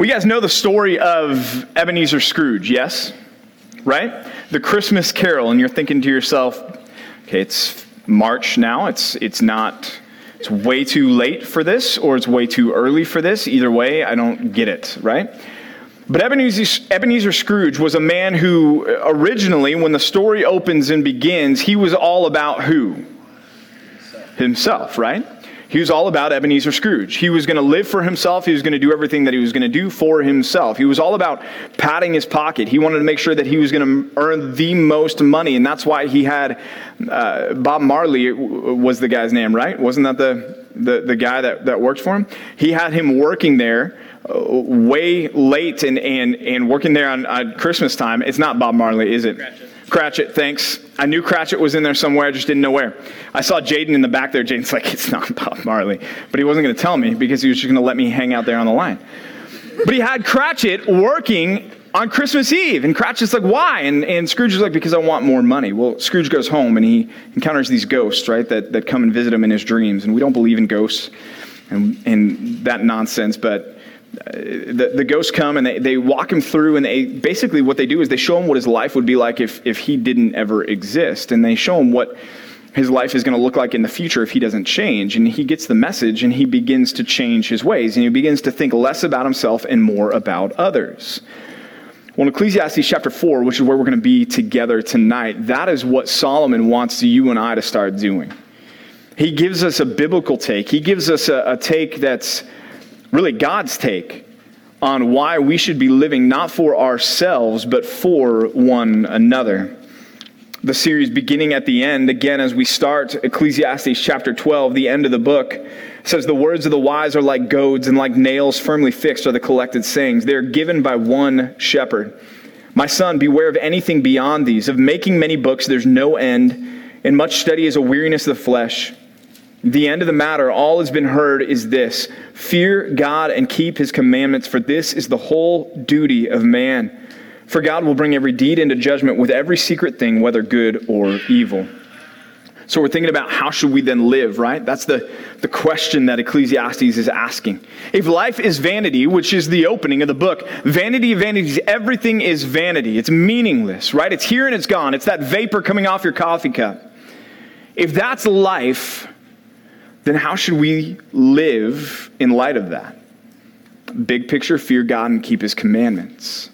Well, you guys know the story of Ebenezer Scrooge, yes? Right? The Christmas Carol, and you're thinking to yourself, okay, it's March now. It's it's not it's way too late for this or it's way too early for this. Either way, I don't get it, right? But Ebenezer, Ebenezer Scrooge was a man who originally, when the story opens and begins, he was all about who? Himself, right? He was all about Ebenezer Scrooge. He was going to live for himself. He was going to do everything that he was going to do for himself. He was all about padding his pocket. He wanted to make sure that he was going to earn the most money. And that's why he had uh, Bob Marley was the guy's name, right? Wasn't that the, the, the guy that, that worked for him? He had him working there uh, way late and, and, and working there on, on Christmas time. It's not Bob Marley, is it? Cratchit, thanks. I knew Cratchit was in there somewhere, I just didn't know where. I saw Jaden in the back there. Jaden's like, it's not Bob Marley. But he wasn't going to tell me because he was just going to let me hang out there on the line. But he had Cratchit working on Christmas Eve. And Cratchit's like, why? And, and Scrooge is like, because I want more money. Well, Scrooge goes home and he encounters these ghosts, right, that, that come and visit him in his dreams. And we don't believe in ghosts and, and that nonsense, but the, the ghosts come and they, they walk him through and they basically what they do is they show him what his life would be like if, if he didn't ever exist. And they show him what his life is going to look like in the future if he doesn't change. And he gets the message and he begins to change his ways. And he begins to think less about himself and more about others. Well in ecclesiastes chapter 4 which is where we're going to be together tonight that is what solomon wants you and i to start doing. He gives us a biblical take. He gives us a, a take that's really God's take on why we should be living not for ourselves, but for one another. The series beginning at the end, again, as we start Ecclesiastes chapter 12, the end of the book, says, The words of the wise are like goads, and like nails firmly fixed are the collected sayings. They are given by one shepherd. My son, beware of anything beyond these. Of making many books, there's no end, and much study is a weariness of the flesh. The end of the matter, all has been heard, is this fear God and keep his commandments, for this is the whole duty of man. For God will bring every deed into judgment with every secret thing, whether good or evil. So we're thinking about how should we then live, right? That's the, the question that Ecclesiastes is asking. If life is vanity, which is the opening of the book, vanity of vanities, everything is vanity. It's meaningless, right? It's here and it's gone. It's that vapor coming off your coffee cup. If that's life, then how should we live in light of that? Big picture fear God and keep his commandments.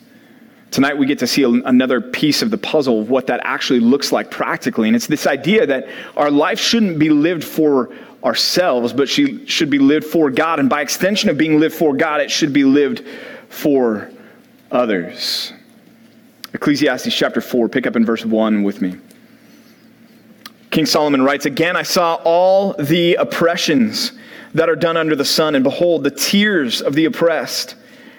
Tonight, we get to see another piece of the puzzle of what that actually looks like practically. And it's this idea that our life shouldn't be lived for ourselves, but she should be lived for God. And by extension of being lived for God, it should be lived for others. Ecclesiastes chapter 4, pick up in verse 1 with me. King Solomon writes, Again, I saw all the oppressions that are done under the sun, and behold, the tears of the oppressed,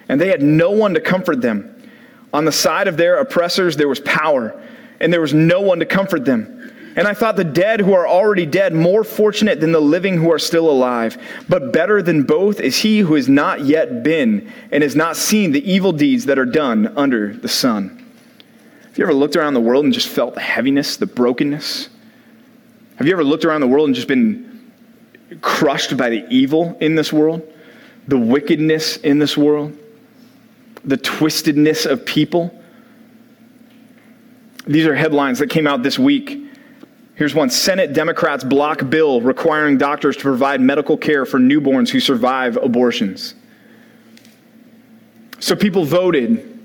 and they had no one to comfort them. On the side of their oppressors there was power, and there was no one to comfort them. And I thought the dead who are already dead more fortunate than the living who are still alive. But better than both is he who has not yet been and has not seen the evil deeds that are done under the sun. Have you ever looked around the world and just felt the heaviness, the brokenness? Have you ever looked around the world and just been crushed by the evil in this world, the wickedness in this world, the twistedness of people? These are headlines that came out this week. Here's one Senate Democrats block bill requiring doctors to provide medical care for newborns who survive abortions. So people voted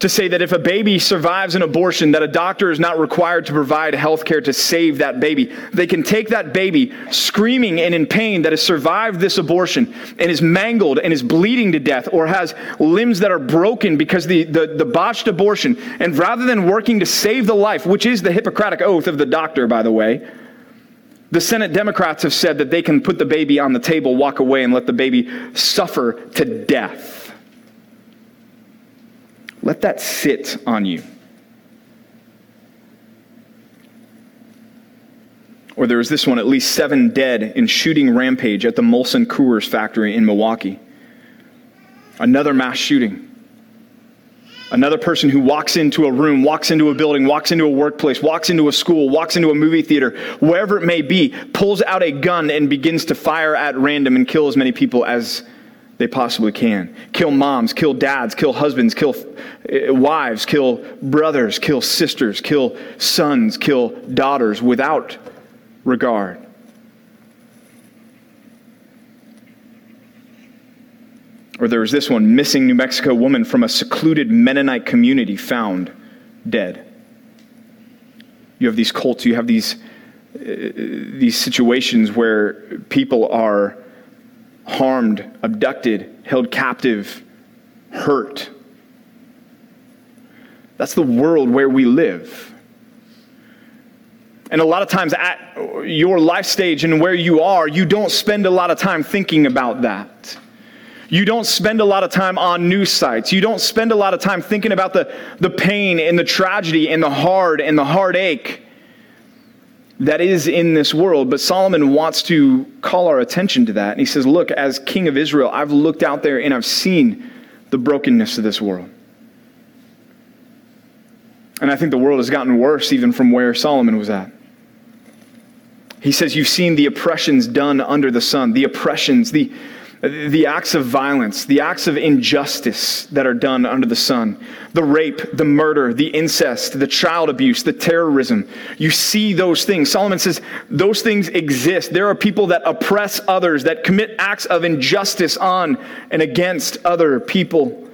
to say that if a baby survives an abortion, that a doctor is not required to provide health care to save that baby. They can take that baby screaming and in pain that has survived this abortion and is mangled and is bleeding to death or has limbs that are broken because the, the, the botched abortion. And rather than working to save the life, which is the Hippocratic oath of the doctor, by the way, the Senate Democrats have said that they can put the baby on the table, walk away, and let the baby suffer to death. Let that sit on you. Or there was this one, at least seven dead in shooting rampage at the Molson Coors factory in Milwaukee. Another mass shooting. Another person who walks into a room, walks into a building, walks into a workplace, walks into a school, walks into a movie theater, wherever it may be, pulls out a gun and begins to fire at random and kill as many people as they possibly can. Kill moms, kill dads, kill husbands, kill uh, wives, kill brothers, kill sisters, kill sons, kill daughters without regard. Or there was this one missing New Mexico woman from a secluded Mennonite community found dead. You have these cults, you have these, uh, these situations where people are harmed, abducted, held captive, hurt. That's the world where we live. And a lot of times at your life stage and where you are, you don't spend a lot of time thinking about that. You don't spend a lot of time on news sites. You don't spend a lot of time thinking about the, the pain and the tragedy and the hard and the heartache that is in this world. But Solomon wants to call our attention to that. And he says, Look, as king of Israel, I've looked out there and I've seen the brokenness of this world. And I think the world has gotten worse even from where Solomon was at. He says, You've seen the oppressions done under the sun, the oppressions, the the acts of violence, the acts of injustice that are done under the sun, the rape, the murder, the incest, the child abuse, the terrorism. You see those things. Solomon says those things exist. There are people that oppress others, that commit acts of injustice on and against other people.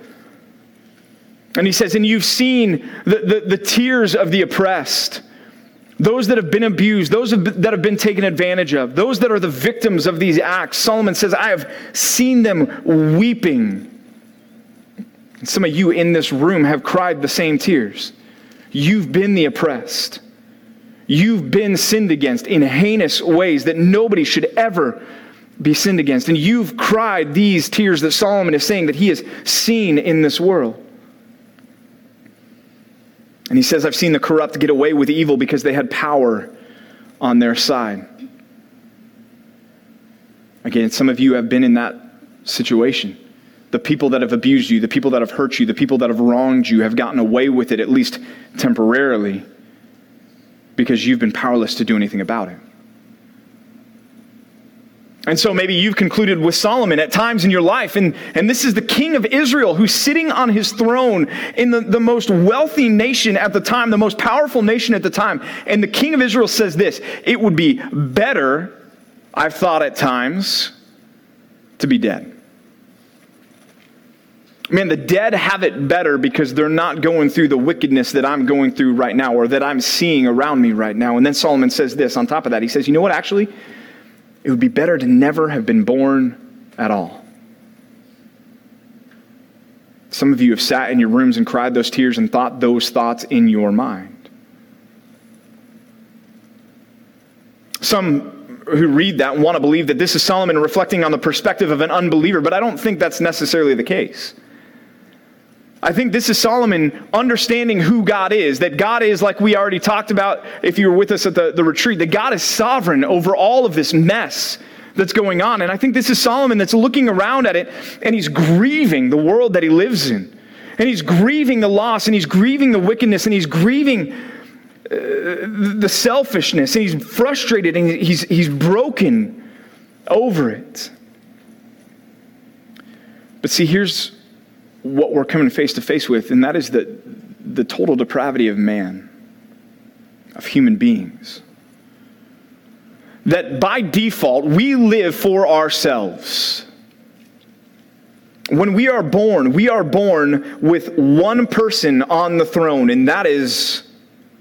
And he says, and you've seen the, the, the tears of the oppressed those that have been abused, those that have been taken advantage of, those that are the victims of these acts. Solomon says, I have seen them weeping. And some of you in this room have cried the same tears. You've been the oppressed. You've been sinned against in heinous ways that nobody should ever be sinned against. And you've cried these tears that Solomon is saying that he has seen in this world. And he says, I've seen the corrupt get away with evil because they had power on their side. Again, some of you have been in that situation. The people that have abused you, the people that have hurt you, the people that have wronged you have gotten away with it, at least temporarily, because you've been powerless to do anything about it. And so maybe you've concluded with Solomon at times in your life, and, and this is the king of Israel who's sitting on his throne in the, the most wealthy nation at the time, the most powerful nation at the time. And the king of Israel says this it would be better, I've thought at times, to be dead. Man, the dead have it better because they're not going through the wickedness that I'm going through right now or that I'm seeing around me right now. And then Solomon says this on top of that. He says, You know what, actually? It would be better to never have been born at all. Some of you have sat in your rooms and cried those tears and thought those thoughts in your mind. Some who read that want to believe that this is Solomon reflecting on the perspective of an unbeliever, but I don't think that's necessarily the case. I think this is Solomon understanding who God is. That God is, like we already talked about if you were with us at the, the retreat, that God is sovereign over all of this mess that's going on. And I think this is Solomon that's looking around at it and he's grieving the world that he lives in. And he's grieving the loss and he's grieving the wickedness and he's grieving uh, the selfishness and he's frustrated and he's, he's broken over it. But see, here's what we're coming face to face with, and that is the, the total depravity of man, of human beings. That by default, we live for ourselves. When we are born, we are born with one person on the throne, and that is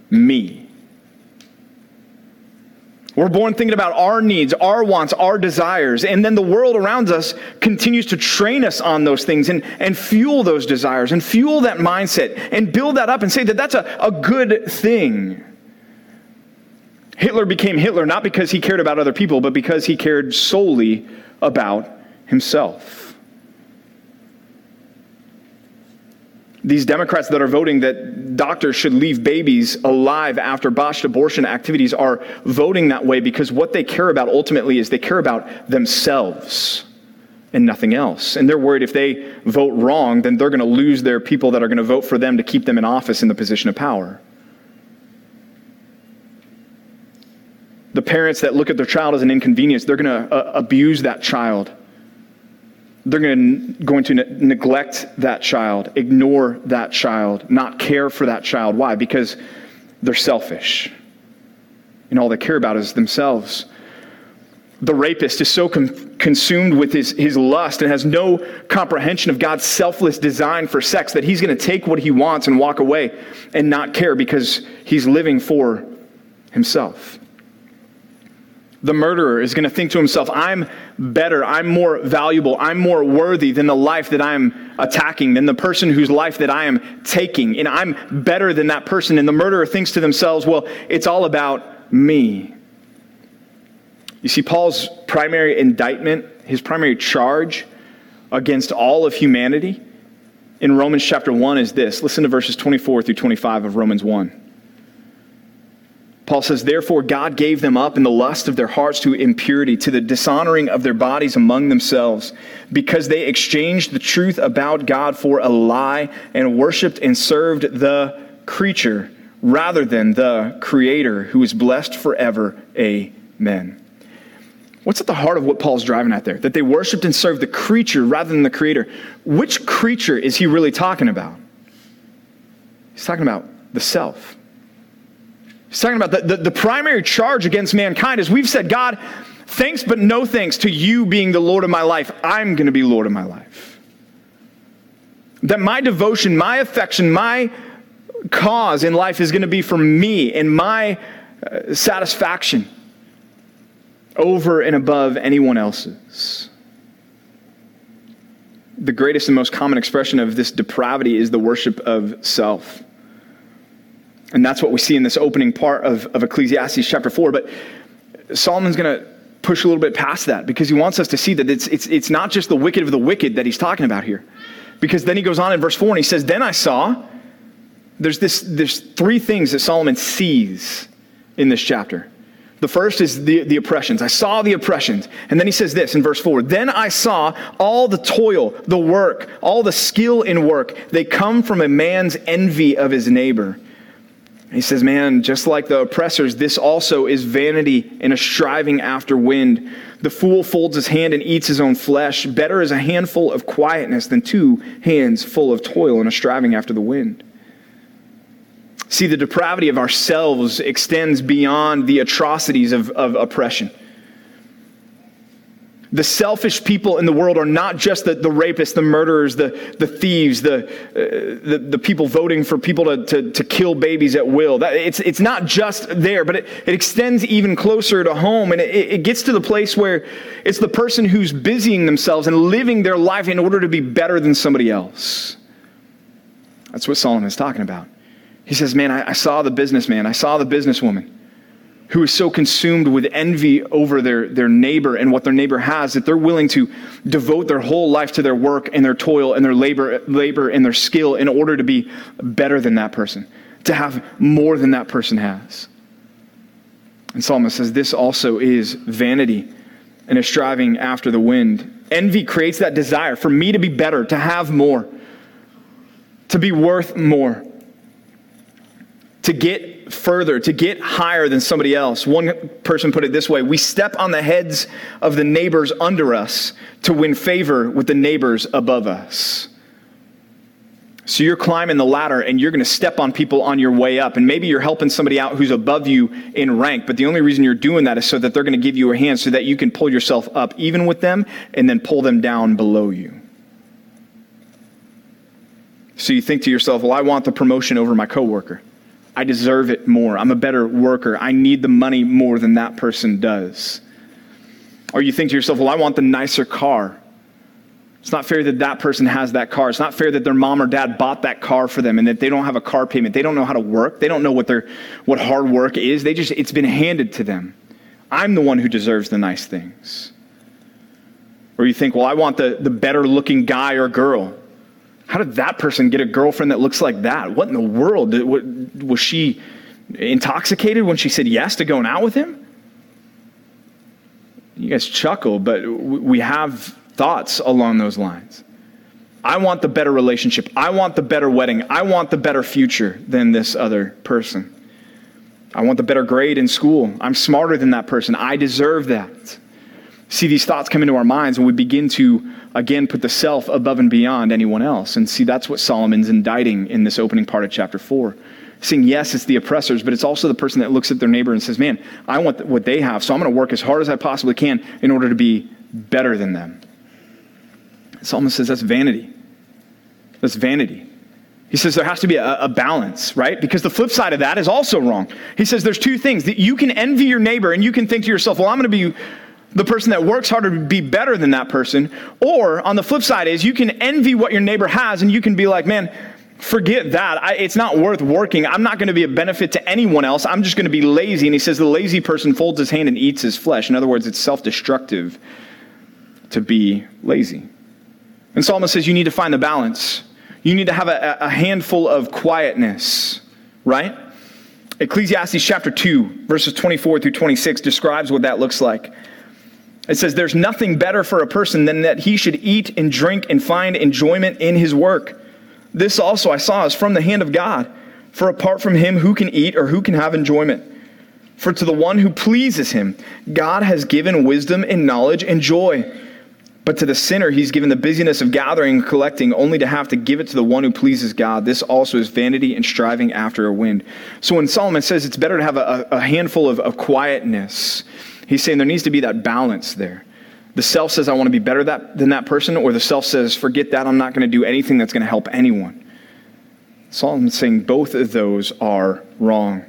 me. We're born thinking about our needs, our wants, our desires. And then the world around us continues to train us on those things and, and fuel those desires and fuel that mindset and build that up and say that that's a, a good thing. Hitler became Hitler not because he cared about other people, but because he cared solely about himself. These Democrats that are voting that doctors should leave babies alive after botched abortion activities are voting that way because what they care about ultimately is they care about themselves and nothing else. And they're worried if they vote wrong, then they're going to lose their people that are going to vote for them to keep them in office in the position of power. The parents that look at their child as an inconvenience, they're going to uh, abuse that child they're going to, going to ne- neglect that child, ignore that child, not care for that child. Why? Because they're selfish. And all they care about is themselves. The rapist is so com- consumed with his, his lust and has no comprehension of God's selfless design for sex that he's going to take what he wants and walk away and not care because he's living for himself. The murderer is going to think to himself, I'm better, I'm more valuable, I'm more worthy than the life that I'm attacking, than the person whose life that I am taking, and I'm better than that person. And the murderer thinks to themselves, well, it's all about me. You see, Paul's primary indictment, his primary charge against all of humanity in Romans chapter 1 is this. Listen to verses 24 through 25 of Romans 1. Paul says, Therefore, God gave them up in the lust of their hearts to impurity, to the dishonoring of their bodies among themselves, because they exchanged the truth about God for a lie and worshiped and served the creature rather than the Creator, who is blessed forever. Amen. What's at the heart of what Paul's driving at there? That they worshiped and served the creature rather than the Creator. Which creature is he really talking about? He's talking about the self. He's talking about the, the, the, primary charge against mankind is we've said, God, thanks but no thanks to you being the Lord of my life. I'm going to be Lord of my life. That my devotion, my affection, my cause in life is going to be for me and my uh, satisfaction over and above anyone else's. The greatest and most common expression of this depravity is the worship of self. And that's what we see in this opening part of, of Ecclesiastes chapter 4. But Solomon's going to push a little bit past that because he wants us to see that it's, it's, it's not just the wicked of the wicked that he's talking about here. Because then he goes on in verse 4 and he says, Then I saw, there's, this, there's three things that Solomon sees in this chapter. The first is the, the oppressions. I saw the oppressions. And then he says this in verse 4 Then I saw all the toil, the work, all the skill in work. They come from a man's envy of his neighbor. He says, Man, just like the oppressors, this also is vanity and a striving after wind. The fool folds his hand and eats his own flesh. Better is a handful of quietness than two hands full of toil and a striving after the wind. See, the depravity of ourselves extends beyond the atrocities of, of oppression. The selfish people in the world are not just the, the rapists, the murderers, the, the thieves, the, uh, the, the, people voting for people to, to, to kill babies at will. That, it's, it's not just there, but it, it extends even closer to home. And it, it gets to the place where it's the person who's busying themselves and living their life in order to be better than somebody else. That's what Solomon is talking about. He says, Man, I, I saw the businessman, I saw the businesswoman who is so consumed with envy over their, their neighbor and what their neighbor has that they're willing to devote their whole life to their work and their toil and their labor, labor and their skill in order to be better than that person, to have more than that person has. And Solomon says this also is vanity and a striving after the wind. Envy creates that desire for me to be better, to have more, to be worth more to get further, to get higher than somebody else. One person put it this way We step on the heads of the neighbors under us to win favor with the neighbors above us. So you're climbing the ladder and you're going to step on people on your way up. And maybe you're helping somebody out who's above you in rank, but the only reason you're doing that is so that they're going to give you a hand so that you can pull yourself up even with them and then pull them down below you. So you think to yourself, well, I want the promotion over my coworker. I deserve it more. I'm a better worker. I need the money more than that person does. Or you think to yourself, well, I want the nicer car. It's not fair that that person has that car. It's not fair that their mom or dad bought that car for them and that they don't have a car payment. They don't know how to work. They don't know what their what hard work is. They just it's been handed to them. I'm the one who deserves the nice things. Or you think, well, I want the, the better looking guy or girl. How did that person get a girlfriend that looks like that? What in the world? Was she intoxicated when she said yes to going out with him? You guys chuckle, but we have thoughts along those lines. I want the better relationship. I want the better wedding. I want the better future than this other person. I want the better grade in school. I'm smarter than that person. I deserve that. See, these thoughts come into our minds and we begin to, again, put the self above and beyond anyone else. And see, that's what Solomon's indicting in this opening part of chapter 4. Saying, yes, it's the oppressors, but it's also the person that looks at their neighbor and says, man, I want what they have, so I'm going to work as hard as I possibly can in order to be better than them. Solomon says that's vanity. That's vanity. He says there has to be a, a, balance, right? Because the flip side of that is also wrong. He says there's two things that you can envy your neighbor and you can think to yourself, well, I'm going to be the person that works harder to be better than that person. Or on the flip side is you can envy what your neighbor has and you can be like, man, forget that. I, it's not worth working. I'm not going to be a benefit to anyone else. I'm just going to be lazy. And he says the lazy person folds his hand and eats his flesh. In other words, it's self destructive to be lazy. And Solomon says you need to find the balance. You need to have a, a handful of quietness, right? Ecclesiastes chapter 2, verses 24 through 26 describes what that looks like. It says, There's nothing better for a person than that he should eat and drink and find enjoyment in his work. This also I saw is from the hand of God. For apart from him, who can eat or who can have enjoyment? For to the one who pleases him, God has given wisdom and knowledge and joy. But to the sinner, he's given the busyness of gathering and collecting, only to have to give it to the one who pleases God. This also is vanity and striving after a wind. So when Solomon says it's better to have a, a handful of, of quietness, he's saying there needs to be that balance there. The self says, I want to be better that, than that person, or the self says, forget that, I'm not going to do anything that's going to help anyone. Solomon's saying both of those are wrong.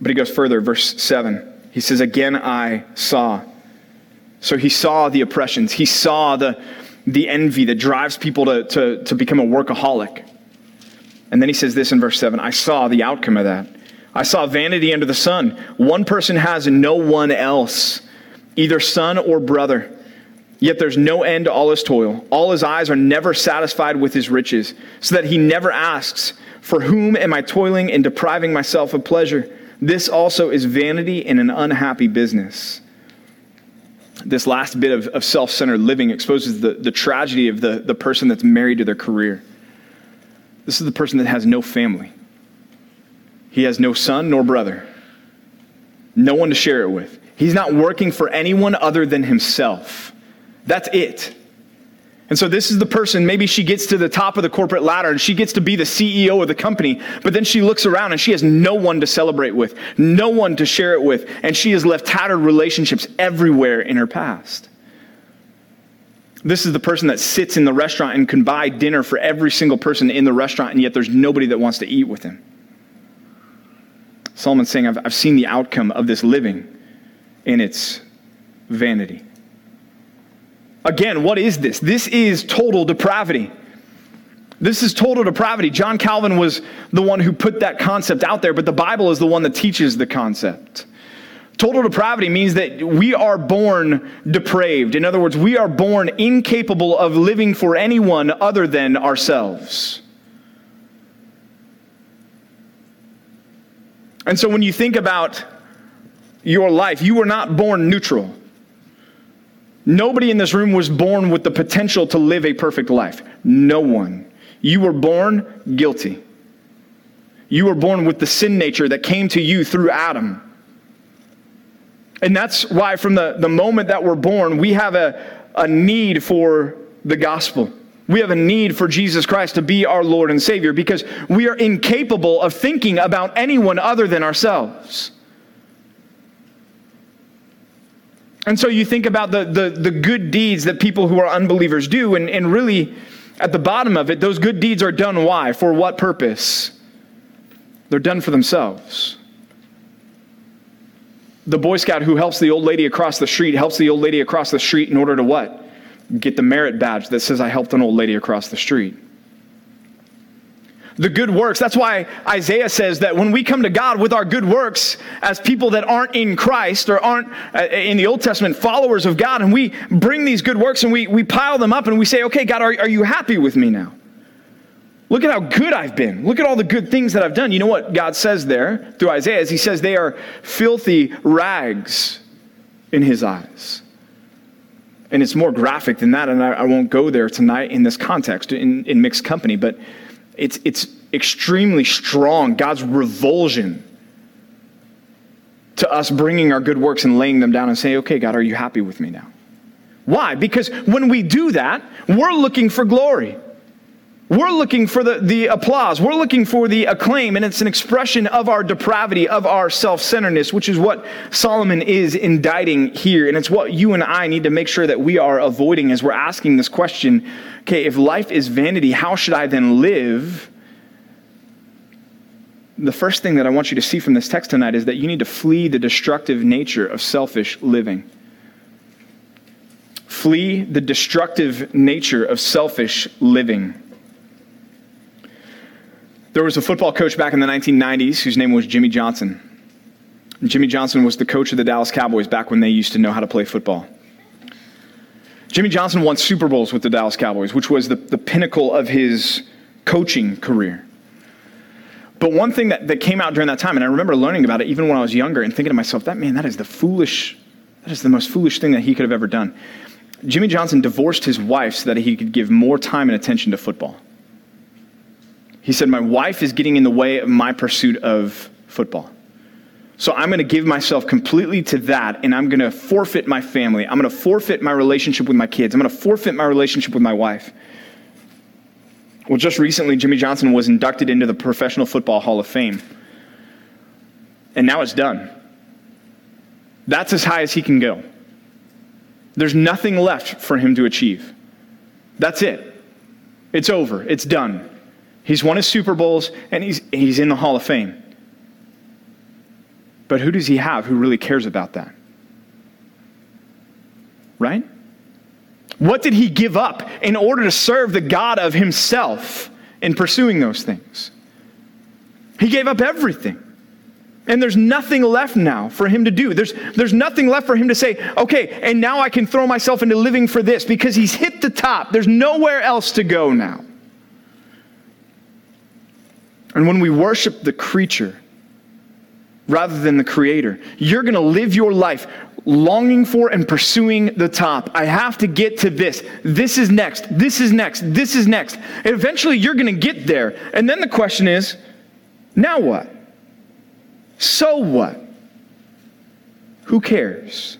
But he goes further, verse 7. He says, Again I saw so he saw the oppressions, he saw the, the envy that drives people to, to, to become a workaholic. And then he says this in verse 7 I saw the outcome of that. I saw vanity under the sun. One person has no one else, either son or brother. Yet there's no end to all his toil. All his eyes are never satisfied with his riches, so that he never asks, For whom am I toiling and depriving myself of pleasure? This also is vanity and an unhappy business this last bit of, of self centered living exposes the, the tragedy of the, the person that's married to their career. This is the person that has no family. He has no son nor brother, no one to share it with. He's not working for anyone other than himself. That's it. And so this is the person, maybe she gets to the top of the corporate ladder and she gets to be the CEO of the company, but then she looks around and she has no one to celebrate with, no one to share it with, and she has left tattered relationships everywhere in her past. This is the person that sits in the restaurant and can buy dinner for every single person in the restaurant, and yet there's nobody that wants to eat with him. Solomon's saying, I've, I've seen the outcome of this living in its vanity. Again, what is this? This is total depravity. This is total depravity. John Calvin was the one who put that concept out there, but the Bible is the one that teaches the concept. Total depravity means that we are born depraved. In other words, we are born incapable of living for anyone other than ourselves. And so when you think about your life, you were not born neutral. Nobody in this room was born with the potential to live a perfect life. No one. You were born guilty. You were born with the sin nature that came to you through Adam. And that's why, from the, the moment that we're born, we have a, a need for the gospel. We have a need for Jesus Christ to be our Lord and Savior because we are incapable of thinking about anyone other than ourselves. And so you think about the, the, the good deeds that people who are unbelievers do, and, and really, at the bottom of it, those good deeds are done why? For what purpose? They're done for themselves. The Boy Scout who helps the old lady across the street helps the old lady across the street in order to what? Get the merit badge that says, I helped an old lady across the street the good works. That's why Isaiah says that when we come to God with our good works as people that aren't in Christ or aren't uh, in the Old Testament followers of God, and we bring these good works and we, we pile them up and we say, okay, God, are, are you happy with me now? Look at how good I've been. Look at all the good things that I've done. You know what God says there through Isaiah is he says they are filthy rags in his eyes. And it's more graphic than that, and I, I won't go there tonight in this context, in, in mixed company, but it's, it's extremely strong. God's revulsion to us bringing our good works and laying them down and saying, okay, God, are you happy with me now? Why? Because when we do that, we're looking for glory. We're looking for the, the applause. We're looking for the acclaim, and it's an expression of our depravity, of our self centeredness, which is what Solomon is indicting here. And it's what you and I need to make sure that we are avoiding as we're asking this question okay, if life is vanity, how should I then live? The first thing that I want you to see from this text tonight is that you need to flee the destructive nature of selfish living. Flee the destructive nature of selfish living. There was a football coach back in the 1990s whose name was Jimmy Johnson. Jimmy Johnson was the coach of the Dallas Cowboys back when they used to know how to play football. Jimmy Johnson won Super Bowls with the Dallas Cowboys, which was the, the pinnacle of his coaching career. But one thing that, that came out during that time, and I remember learning about it even when I was younger and thinking to myself, that man, that is the foolish, that is the most foolish thing that he could have ever done. Jimmy Johnson divorced his wife so that he could give more time and attention to football. He said, My wife is getting in the way of my pursuit of football. So I'm going to give myself completely to that, and I'm going to forfeit my family. I'm going to forfeit my relationship with my kids. I'm going to forfeit my relationship with my wife. Well, just recently, Jimmy Johnson was inducted into the Professional Football Hall of Fame. And now it's done. That's as high as he can go. There's nothing left for him to achieve. That's it. It's over. It's done. He's won his Super Bowls and he's, he's in the Hall of Fame. But who does he have who really cares about that? Right? What did he give up in order to serve the God of himself in pursuing those things? He gave up everything. And there's nothing left now for him to do. There's, there's nothing left for him to say, okay, and now I can throw myself into living for this because he's hit the top. There's nowhere else to go now. And when we worship the creature rather than the creator, you're going to live your life longing for and pursuing the top. I have to get to this. This is next. This is next. This is next. And eventually you're going to get there. And then the question is now what? So what? Who cares?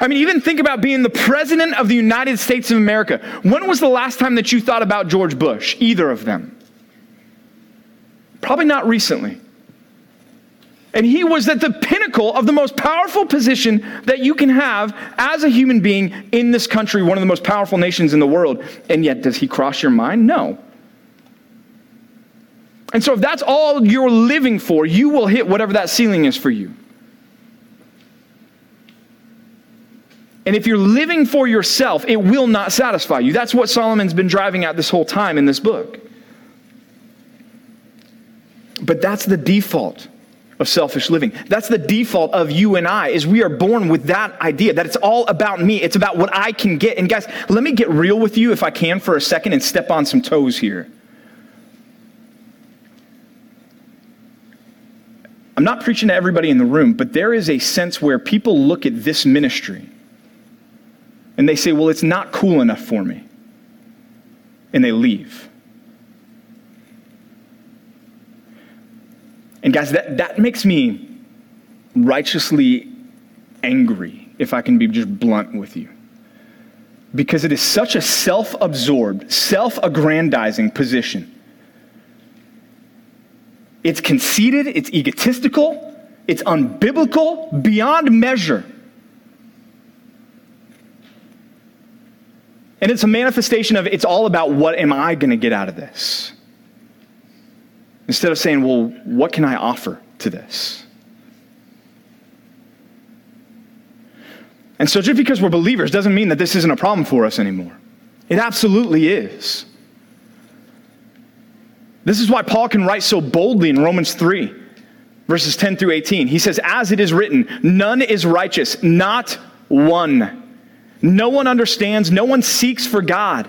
I mean, even think about being the president of the United States of America. When was the last time that you thought about George Bush? Either of them. Probably not recently. And he was at the pinnacle of the most powerful position that you can have as a human being in this country, one of the most powerful nations in the world. And yet, does he cross your mind? No. And so, if that's all you're living for, you will hit whatever that ceiling is for you. And if you're living for yourself, it will not satisfy you. That's what Solomon's been driving at this whole time in this book. But that's the default of selfish living. That's the default of you and I is we are born with that idea that it's all about me. It's about what I can get. And guys, let me get real with you if I can for a second and step on some toes here. I'm not preaching to everybody in the room, but there is a sense where people look at this ministry and they say, well, it's not cool enough for me. And they leave. And guys, that, that makes me righteously angry, if I can be just blunt with you. Because it is such a self absorbed, self aggrandizing position. It's conceited, it's egotistical, it's unbiblical beyond measure. And it's a manifestation of it's all about what am I going to get out of this? Instead of saying, well, what can I offer to this? And so just because we're believers doesn't mean that this isn't a problem for us anymore. It absolutely is. This is why Paul can write so boldly in Romans 3, verses 10 through 18. He says, As it is written, none is righteous, not one. No one understands, no one seeks for God.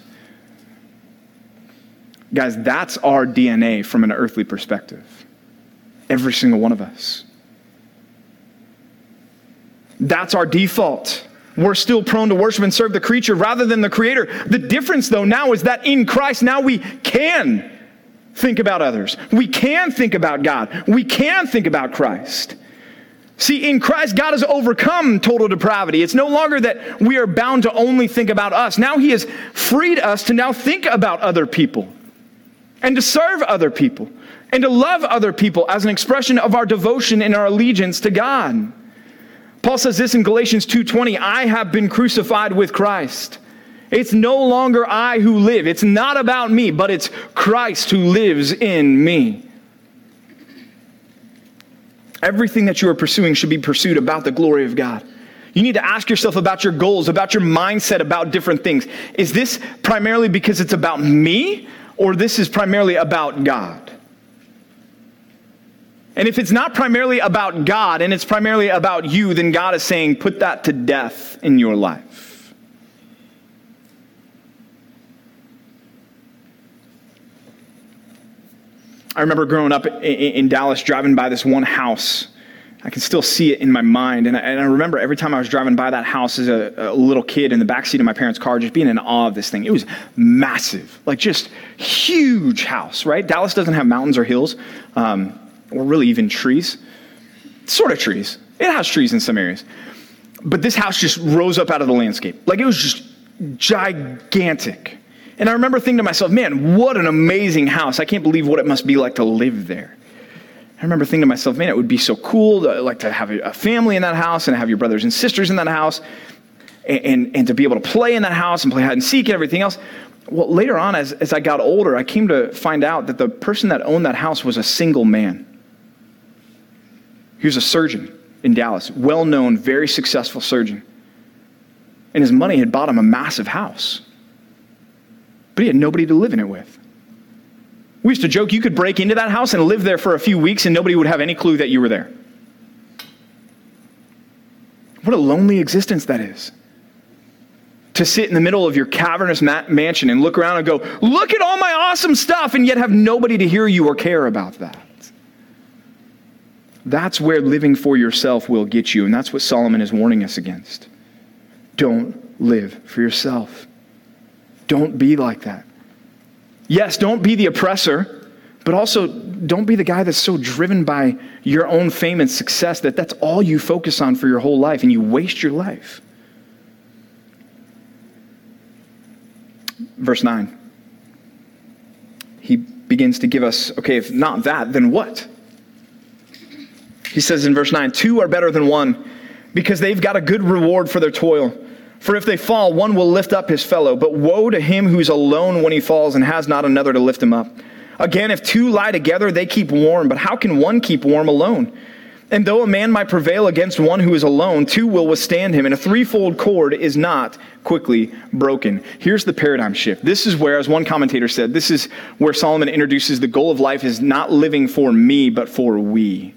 Guys, that's our DNA from an earthly perspective. Every single one of us. That's our default. We're still prone to worship and serve the creature rather than the creator. The difference, though, now is that in Christ, now we can think about others. We can think about God. We can think about Christ. See, in Christ, God has overcome total depravity. It's no longer that we are bound to only think about us. Now He has freed us to now think about other people and to serve other people and to love other people as an expression of our devotion and our allegiance to God. Paul says this in Galatians 2:20, I have been crucified with Christ. It's no longer I who live. It's not about me, but it's Christ who lives in me. Everything that you are pursuing should be pursued about the glory of God. You need to ask yourself about your goals, about your mindset, about different things. Is this primarily because it's about me, or this is primarily about God? And if it's not primarily about God and it's primarily about you, then God is saying, put that to death in your life. I remember growing up in Dallas, driving by this one house. I can still see it in my mind. And I, and I remember every time I was driving by that house as a, a, little kid in the backseat of my parents' car, just being in awe of this thing. It was massive, like just huge house, right? Dallas doesn't have mountains or hills. Um, or really even trees. Sort of trees. It has trees in some areas. But this house just rose up out of the landscape. Like it was just gigantic. And I remember thinking to myself, man, what an amazing house. I can't believe what it must be like to live there. I remember thinking to myself, man, it would be so cool to, like to have a family in that house and have your brothers and sisters in that house and, and, and to be able to play in that house and play hide and seek and everything else. Well, later on, as, as I got older, I came to find out that the person that owned that house was a single man. He was a surgeon in Dallas, well known, very successful surgeon. And his money had bought him a massive house. But he had nobody to live in it with. We used to joke you could break into that house and live there for a few weeks and nobody would have any clue that you were there. What a lonely existence that is. To sit in the middle of your cavernous ma- mansion and look around and go, Look at all my awesome stuff, and yet have nobody to hear you or care about that. That's where living for yourself will get you. And that's what Solomon is warning us against. Don't live for yourself. Don't be like that. Yes, don't be the oppressor, but also don't be the guy that's so driven by your own fame and success that that's all you focus on for your whole life and you waste your life. Verse 9. He begins to give us okay, if not that, then what? He says in verse 9, Two are better than one because they've got a good reward for their toil. For if they fall, one will lift up his fellow. But woe to him who's alone when he falls and has not another to lift him up. Again, if two lie together, they keep warm. But how can one keep warm alone? And though a man might prevail against one who is alone, two will withstand him, and a threefold cord is not quickly broken. Here's the paradigm shift. This is where, as one commentator said, this is where Solomon introduces the goal of life is not living for me, but for we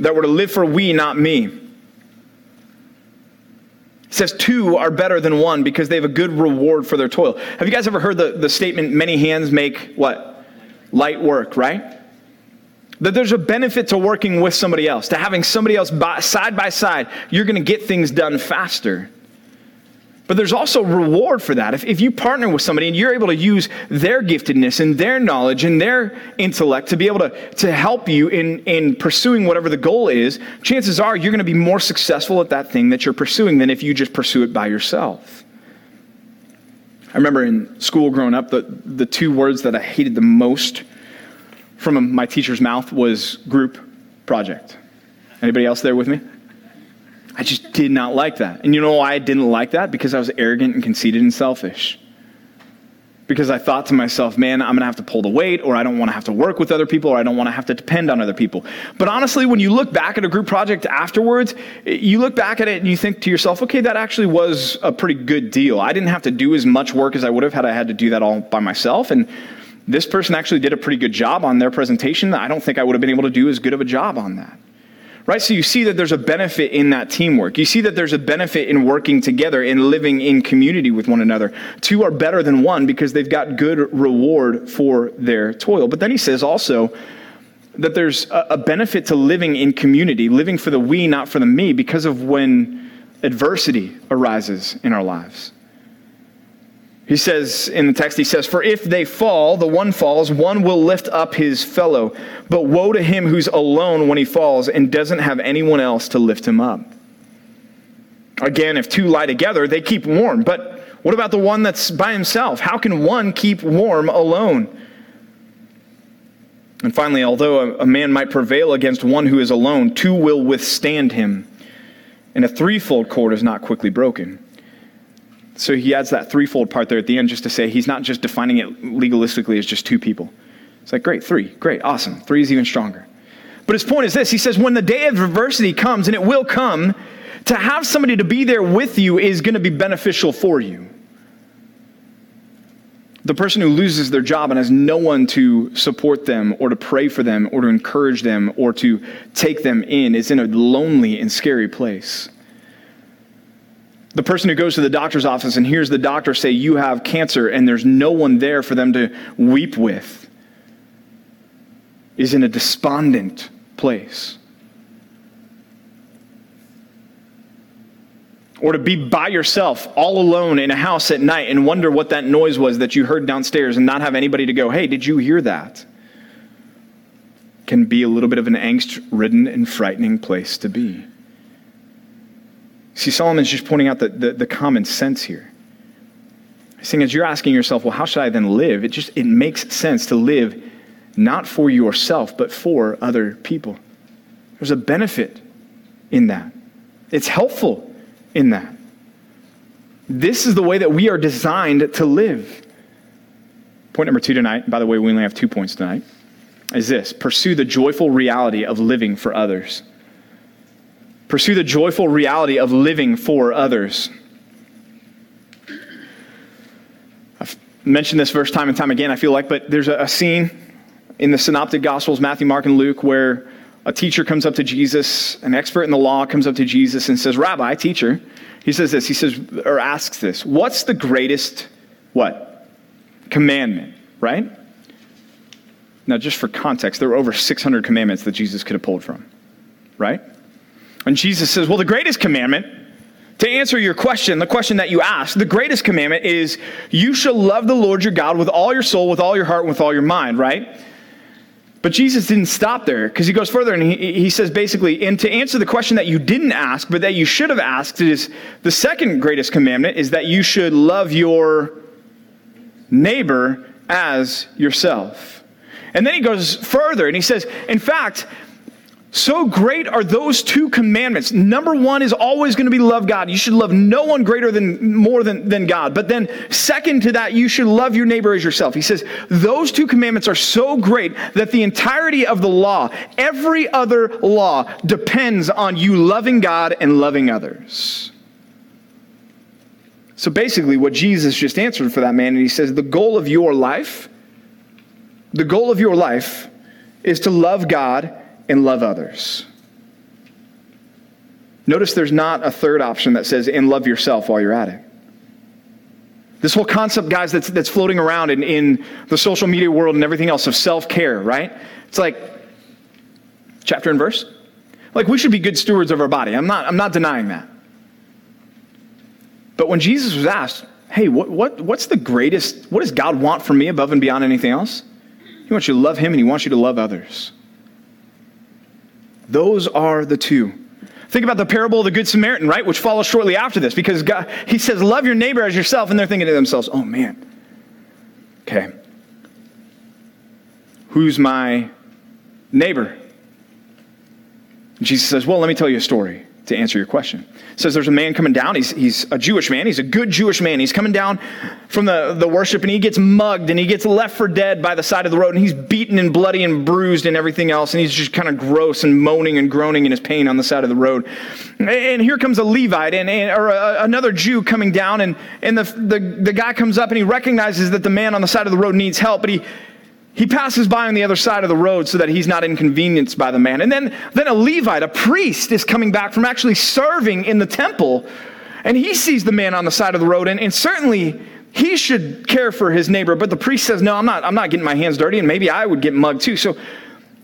that we're to live for we, not me. He says two are better than one because they have a good reward for their toil. Have you guys ever heard the, the statement, many hands make what? Light work, right? That there's a benefit to working with somebody else, to having somebody else by, side by side. You're going to get things done faster. But there's also reward for that. If, if you partner with somebody and you're able to use their giftedness and their knowledge and their intellect to be able to, to help you in, in pursuing whatever the goal is, chances are you're going to be more successful at that thing that you're pursuing than if you just pursue it by yourself. I remember in school growing up, the, the two words that I hated the most from my teacher's mouth was group project. Anybody else there with me? I just did not like that. And you know why I didn't like that? Because I was arrogant and conceited and selfish. because I thought to myself, man, I'm going to have to pull the weight, or I don't want to have to work with other people, or I don't want to have to depend on other people. But honestly, when you look back at a group project afterwards, eh, you look back at it and you think to yourself, okay, that actually was a pretty good deal. I didn't have to do as much work as I would have had I had to do that all by myself. And this person actually did a pretty good job on their presentation. I don't think I would have been able to do as good of a job on that right? So you see that there's a benefit in that teamwork. You see that there's a benefit in working together and living in community with one another. Two are better than one because they've got good reward for their toil. But then he says also that there's a benefit to living in community, living for the we, not for the me, because of when adversity arises in our lives. He says in the text, he says, For if they fall, the one falls, one will lift up his fellow. But woe to him who's alone when he falls and doesn't have anyone else to lift him up. Again, if two lie together, they keep warm. But what about the one that's by himself? How can one keep warm alone? And finally, although a, man might prevail against one who is alone, two will withstand him. And a threefold cord is not quickly broken. So he adds that threefold part there at the end just to say he's not just defining it legalistically as just two people. It's like, great, three, great, awesome. Three is even stronger. But his point is this he says, when the day of adversity comes, and it will come, to have somebody to be there with you is going to be beneficial for you. The person who loses their job and has no one to support them or to pray for them or to encourage them or to take them in is in a lonely and scary place. The person who goes to the doctor's office and hears the doctor say, You have cancer, and there's no one there for them to weep with, is in a despondent place. Or to be by yourself, all alone in a house at night and wonder what that noise was that you heard downstairs and not have anybody to go, Hey, did you hear that? Can be a little bit of an angst ridden and frightening place to be. See, Solomon's just pointing out the, the, the common sense here. Saying, as you're asking yourself, well, how should I then live? It just it makes sense to live not for yourself, but for other people. There's a benefit in that. It's helpful in that. This is the way that we are designed to live. Point number two tonight, by the way, we only have two points tonight, is this pursue the joyful reality of living for others. Pursue the joyful reality of living for others. I've mentioned this verse time and time again, I feel like, but there's a, a scene in the Synoptic Gospels, Matthew, Mark, and Luke, where a teacher comes up to Jesus, an expert in the law comes up to Jesus and says, Rabbi, teacher, he says this, he says, or asks this, what's the greatest, what? Commandment, right? Now, just for context, there were over 600 commandments that Jesus could have pulled from, right? And Jesus says, Well, the greatest commandment, to answer your question, the question that you asked, the greatest commandment is you shall love the Lord your God with all your soul, with all your heart, and with all your mind, right? But Jesus didn't stop there because he goes further and he, he says basically, and to answer the question that you didn't ask, but that you should have asked, is the second greatest commandment is that you should love your neighbor as yourself. And then he goes further and he says, in fact, so great are those two commandments. Number one is always going to be love God. You should love no one greater than more than, than God. But then, second to that, you should love your neighbor as yourself. He says those two commandments are so great that the entirety of the law, every other law, depends on you loving God and loving others. So basically, what Jesus just answered for that man, and he says, the goal of your life, the goal of your life is to love God and love others. Notice there's not a third option that says, and love yourself while you're at it. This whole concept, guys, that's, that's floating around in, in the social media world and everything else of self care, right? It's like chapter and verse. Like we should be good stewards of our body. I'm not, I'm not denying that. But when Jesus was asked, hey, what, what, what's the greatest, what does God want from me above and beyond anything else? He wants you to love Him and He wants you to love others. Those are the two. Think about the parable of the Good Samaritan, right? Which follows shortly after this because God, he says, Love your neighbor as yourself. And they're thinking to themselves, Oh man, okay. Who's my neighbor? And Jesus says, Well, let me tell you a story. To answer your question. It says there's a man coming down. He's, he's a Jewish man. He's a good Jewish man. He's coming down from the, the worship and he gets mugged and he gets left for dead by the side of the road and he's beaten and bloody and bruised and everything else. And he's just kind of gross and moaning and groaning in his pain on the side of the road. And here comes a Levite and, and or a, another Jew coming down and, and the, the, the guy comes up and he recognizes that the man on the side of the road needs help, but he, he passes by on the other side of the road so that he's not inconvenienced by the man. And then, then a Levite, a priest, is coming back from actually serving in the temple, and he sees the man on the side of the road, and, and certainly he should care for his neighbor. But the priest says, No, I'm not, I'm not getting my hands dirty, and maybe I would get mugged too. So,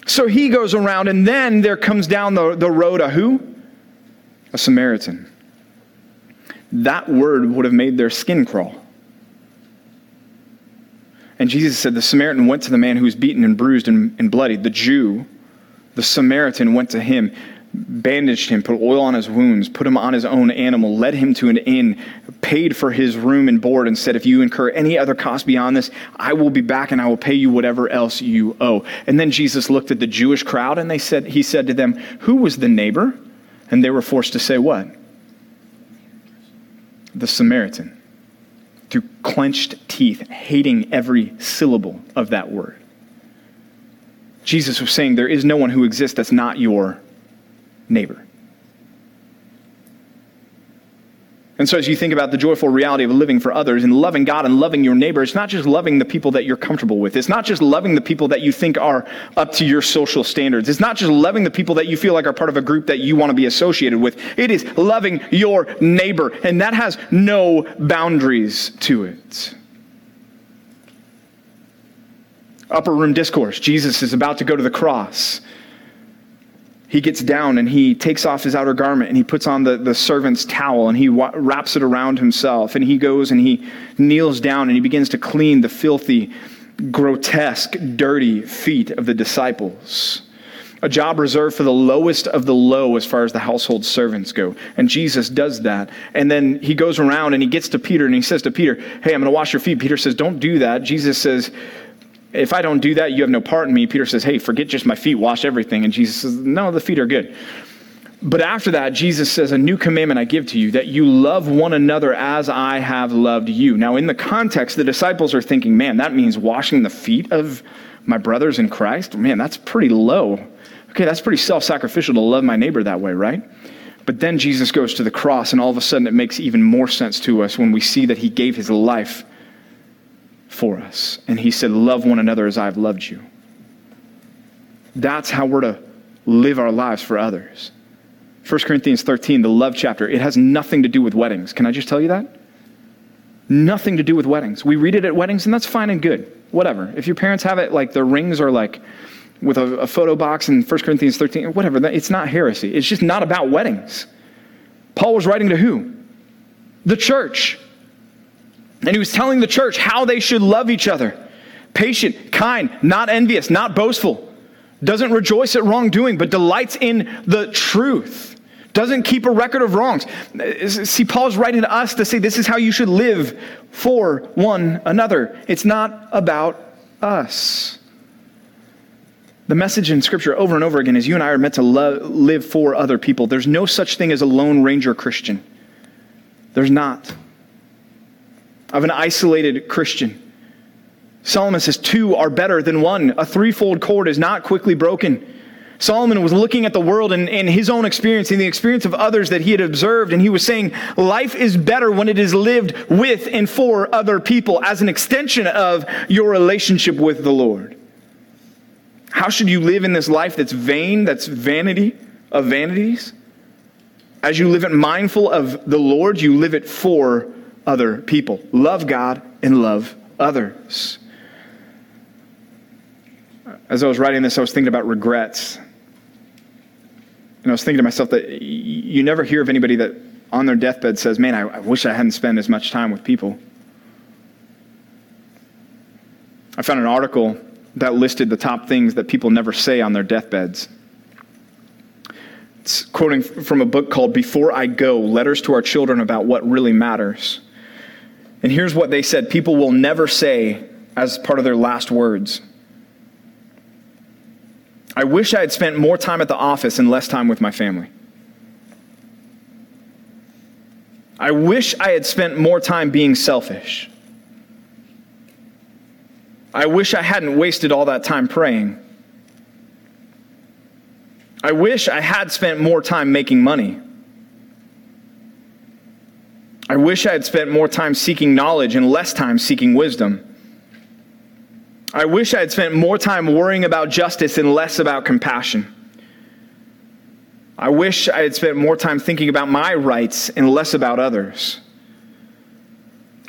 so he goes around, and then there comes down the, the road a who? A Samaritan. That word would have made their skin crawl. And Jesus said, The Samaritan went to the man who was beaten and bruised and, and bloodied. The Jew, the Samaritan, went to him, bandaged him, put oil on his wounds, put him on his own animal, led him to an inn, paid for his room and board, and said, If you incur any other cost beyond this, I will be back and I will pay you whatever else you owe. And then Jesus looked at the Jewish crowd and they said, He said to them, Who was the neighbor? And they were forced to say, What? The Samaritan through clenched teeth, hating every syllable of that word. Jesus was saying, There is no one who exists that's not your neighbor. And so, as you think about the joyful reality of living for others and loving God and loving your neighbor, it's not just loving the people that you're comfortable with. It's not just loving the people that you think are up to your social standards. It's not just loving the people that you feel like are part of a group that you want to be associated with. It is loving your neighbor, and that has no boundaries to it. Upper room discourse Jesus is about to go to the cross he gets down and he takes off his outer garment and he puts on the, the servant's towel and he wraps it around himself and he goes and he kneels down and he begins to clean the filthy, grotesque, dirty feet of the disciples. A job reserved for the lowest of the low as far as the household servants go. And Jesus does that. And then he goes around and he gets to Peter and he says to Peter, Hey, I'm going to wash your feet. Peter says, Don't do that. Jesus says, if I don't do that, you have no part in me. Peter says, Hey, forget just my feet, wash everything. And Jesus says, No, the feet are good. But after that, Jesus says, A new commandment I give to you, that you love one another as I have loved you. Now, in the context, the disciples are thinking, Man, that means washing the feet of my brothers in Christ? Man, that's pretty low. Okay, that's pretty self sacrificial to love my neighbor that way, right? But then Jesus goes to the cross, and all of a sudden it makes even more sense to us when we see that he gave his life for us. And he said, Love one another as I've loved you. That's how we're to live our lives for others. 1 Corinthians 13, the love chapter, it has nothing to do with weddings. Can I just tell you that? Nothing to do with weddings. We read it at weddings, and that's fine and good. Whatever. If your parents have it, like the rings are like with a, a photo box in 1 Corinthians 13, whatever, it's not heresy. It's just not about weddings. Paul was writing to who? The church. And he was telling the church how they should love each other patient, kind, not envious, not boastful, doesn't rejoice at wrongdoing, but delights in the truth, doesn't keep a record of wrongs. See, Paul's writing to us to say this is how you should live for one another. It's not about us. The message in Scripture over and over again is you and I are meant to love, live for other people. There's no such thing as a Lone Ranger Christian. There's not of an isolated Christian. Solomon says two are better than one. A threefold cord is not quickly broken. Solomon was looking at the world and, and his own experience and the experience of others that he had observed, and he was saying, Life is better when it is lived with and for other people as an extension of your relationship with the Lord. How should you live in this life that's vain, that's vanity of vanities? As you live it mindful of the Lord, you live it for other people. Love God and love others. As I was writing this, I was thinking about regrets. And I was thinking to myself that you never hear of anybody that on their deathbed says, Man, I, wish I hadn't spent as much time with people. I found an article that listed the top things that people never say on their deathbeds. It's quoting from a book called Before I Go Letters to Our Children About What Really Matters. And here's what they said people will never say as part of their last words I wish I had spent more time at the office and less time with my family. I wish I had spent more time being selfish. I wish I hadn't wasted all that time praying. I wish I had spent more time making money. I wish I had spent more time seeking knowledge and less time seeking wisdom. I wish I had spent more time worrying about justice and less about compassion. I wish I had spent more time thinking about my rights and less about others.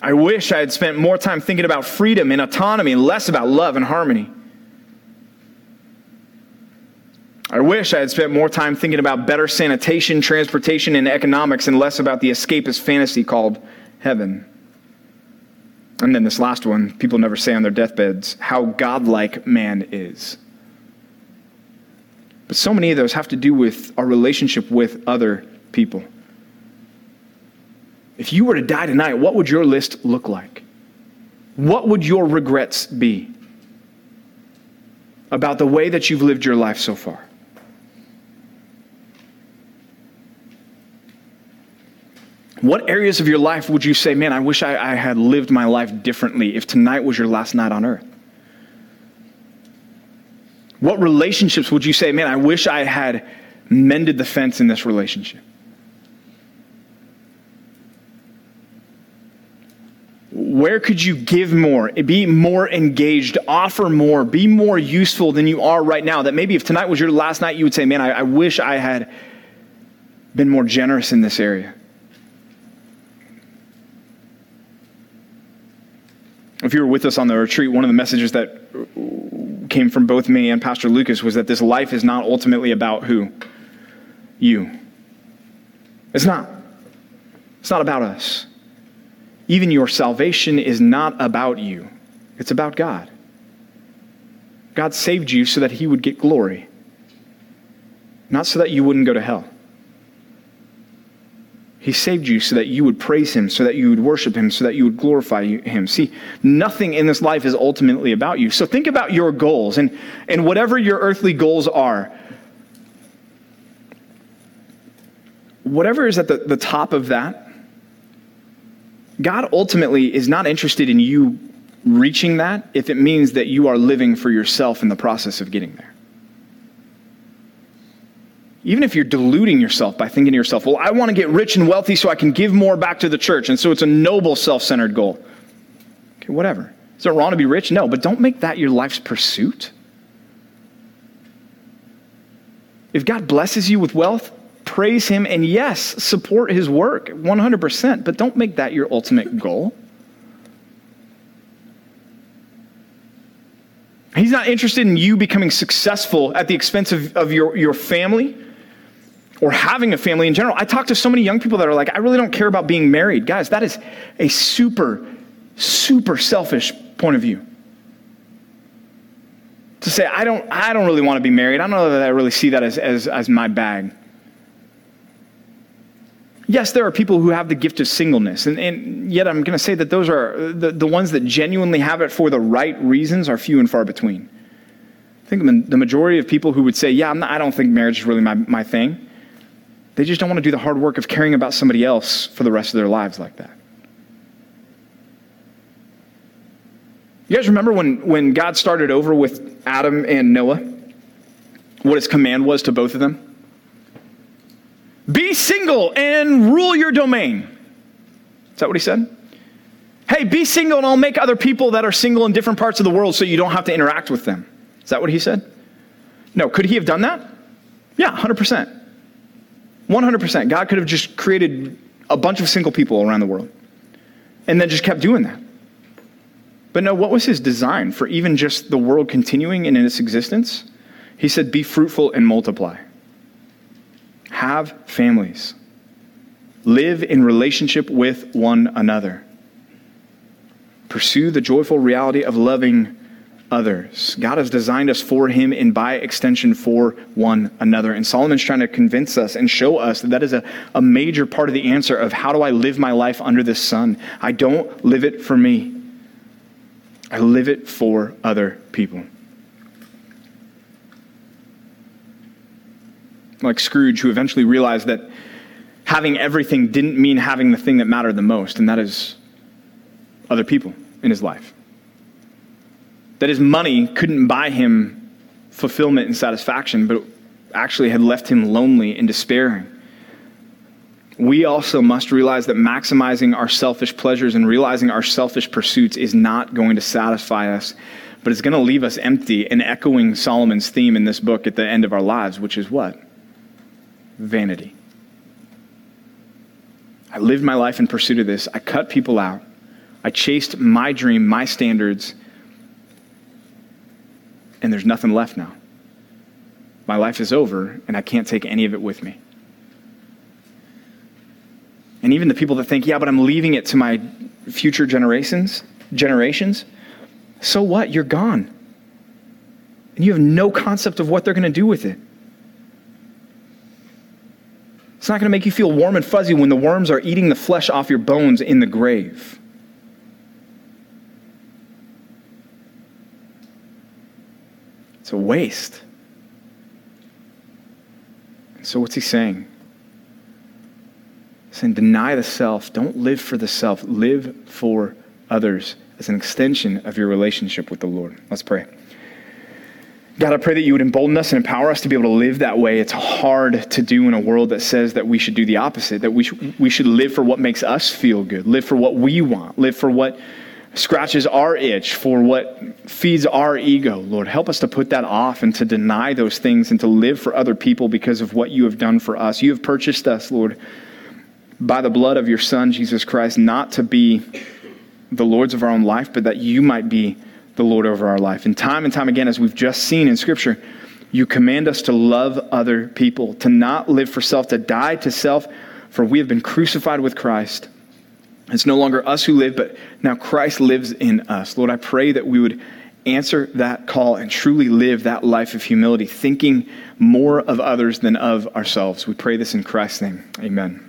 I wish I had spent more time thinking about freedom and autonomy and less about love and harmony. I wish I had spent more time thinking about better sanitation, transportation, and economics and less about the escapist fantasy called heaven. And then this last one people never say on their deathbeds how godlike man is. But so many of those have to do with our relationship with other people. If you were to die tonight, what would your list look like? What would your regrets be about the way that you've lived your life so far? What areas of your life would you say, man, I wish I, I, had lived my life differently if tonight was your last night on earth? What relationships would you say, man, I wish I had mended the fence in this relationship? Where could you give more, be more engaged, offer more, be more useful than you are right now? That maybe if tonight was your last night, you would say, man, I, I wish I had been more generous in this area. If you were with us on the retreat, one of the messages that came from both me and Pastor Lucas was that this life is not ultimately about who? You. It's not. It's not about us. Even your salvation is not about you, it's about God. God saved you so that he would get glory, not so that you wouldn't go to hell. He saved you so that you would praise him, so that you would worship him, so that you would glorify him. See, nothing in this life is ultimately about you. So think about your goals and, and whatever your earthly goals are. Whatever is at the, the top of that, God ultimately is not interested in you reaching that if it means that you are living for yourself in the process of getting there. Even if you're deluding yourself by thinking to yourself, well, I want to get rich and wealthy so I can give more back to the church. And so it's a noble, self centered goal. Okay, whatever. Is it wrong to be rich? No, but don't make that your life's pursuit. If God blesses you with wealth, praise Him, and yes, support His work 100%, but don't make that your ultimate goal. He's not interested in you becoming successful at the expense of, of your, your family or having a family in general. I talk to so many young people that are like, I really don't care about being married. Guys, that is a super, super selfish point of view. To say, I don't, I don't really want to be married. I don't know that I really see that as, as, as my bag. Yes, there are people who have the gift of singleness, and, and yet I'm going to say that those are the, the ones that genuinely have it for the right reasons are few and far between. I think the majority of people who would say, Yeah, not, I don't think marriage is really my, my thing, they just don't want to do the hard work of caring about somebody else for the rest of their lives like that. You guys remember when, when God started over with Adam and Noah? What his command was to both of them? Be single and rule your domain. Is that what he said? Hey, be single and I'll make other people that are single in different parts of the world so you don't have to interact with them. Is that what he said? No. Could he have done that? Yeah, 100%. 100%. God could have just created a bunch of single people around the world and then just kept doing that. But no, what was his design for even just the world continuing in its existence? He said, Be fruitful and multiply. Have families. Live in relationship with one another. Pursue the joyful reality of loving others. God has designed us for Him and by extension for one another. And Solomon's trying to convince us and show us that that is a, a major part of the answer of how do I live my life under this sun. I don't live it for me, I live it for other people. Like Scrooge, who eventually realized that having everything didn't mean having the thing that mattered the most, and that is other people in his life. That his money couldn't buy him fulfillment and satisfaction, but actually had left him lonely and despairing. We also must realize that maximizing our selfish pleasures and realizing our selfish pursuits is not going to satisfy us, but it's going to leave us empty and echoing Solomon's theme in this book at the end of our lives, which is what? Vanity. I lived my life in pursuit of this. I cut people out. I chased my dream, my standards, and there's nothing left now. My life is over, and I can't take any of it with me. And even the people that think, yeah, but I'm leaving it to my future generations, generations, so what? You're gone. And you have no concept of what they're going to do with it. It's not going to make you feel warm and fuzzy when the worms are eating the flesh off your bones in the grave. It's a waste. So, what's he saying? He's saying, deny the self. Don't live for the self. Live for others as an extension of your relationship with the Lord. Let's pray. God, I pray that you would embolden us and empower us to be able to live that way. It's hard to do in a world that says that we should do the opposite, that we, sh- we should live for what makes us feel good, live for what we want, live for what scratches our itch, for what feeds our ego. Lord, help us to put that off and to deny those things and to live for other people because of what you have done for us. You have purchased us, Lord, by the blood of your Son, Jesus Christ, not to be the lords of our own life, but that you might be the Lord over our life. And time and time again, as we've just seen in Scripture, you command us to love other people, to not live for self, to die to self, for we have been crucified with Christ. It's no longer us who live, but now Christ lives in us. Lord, I pray that we would answer that call and truly live that life of humility, thinking more of others than of ourselves. We pray this in Christ's name. Amen.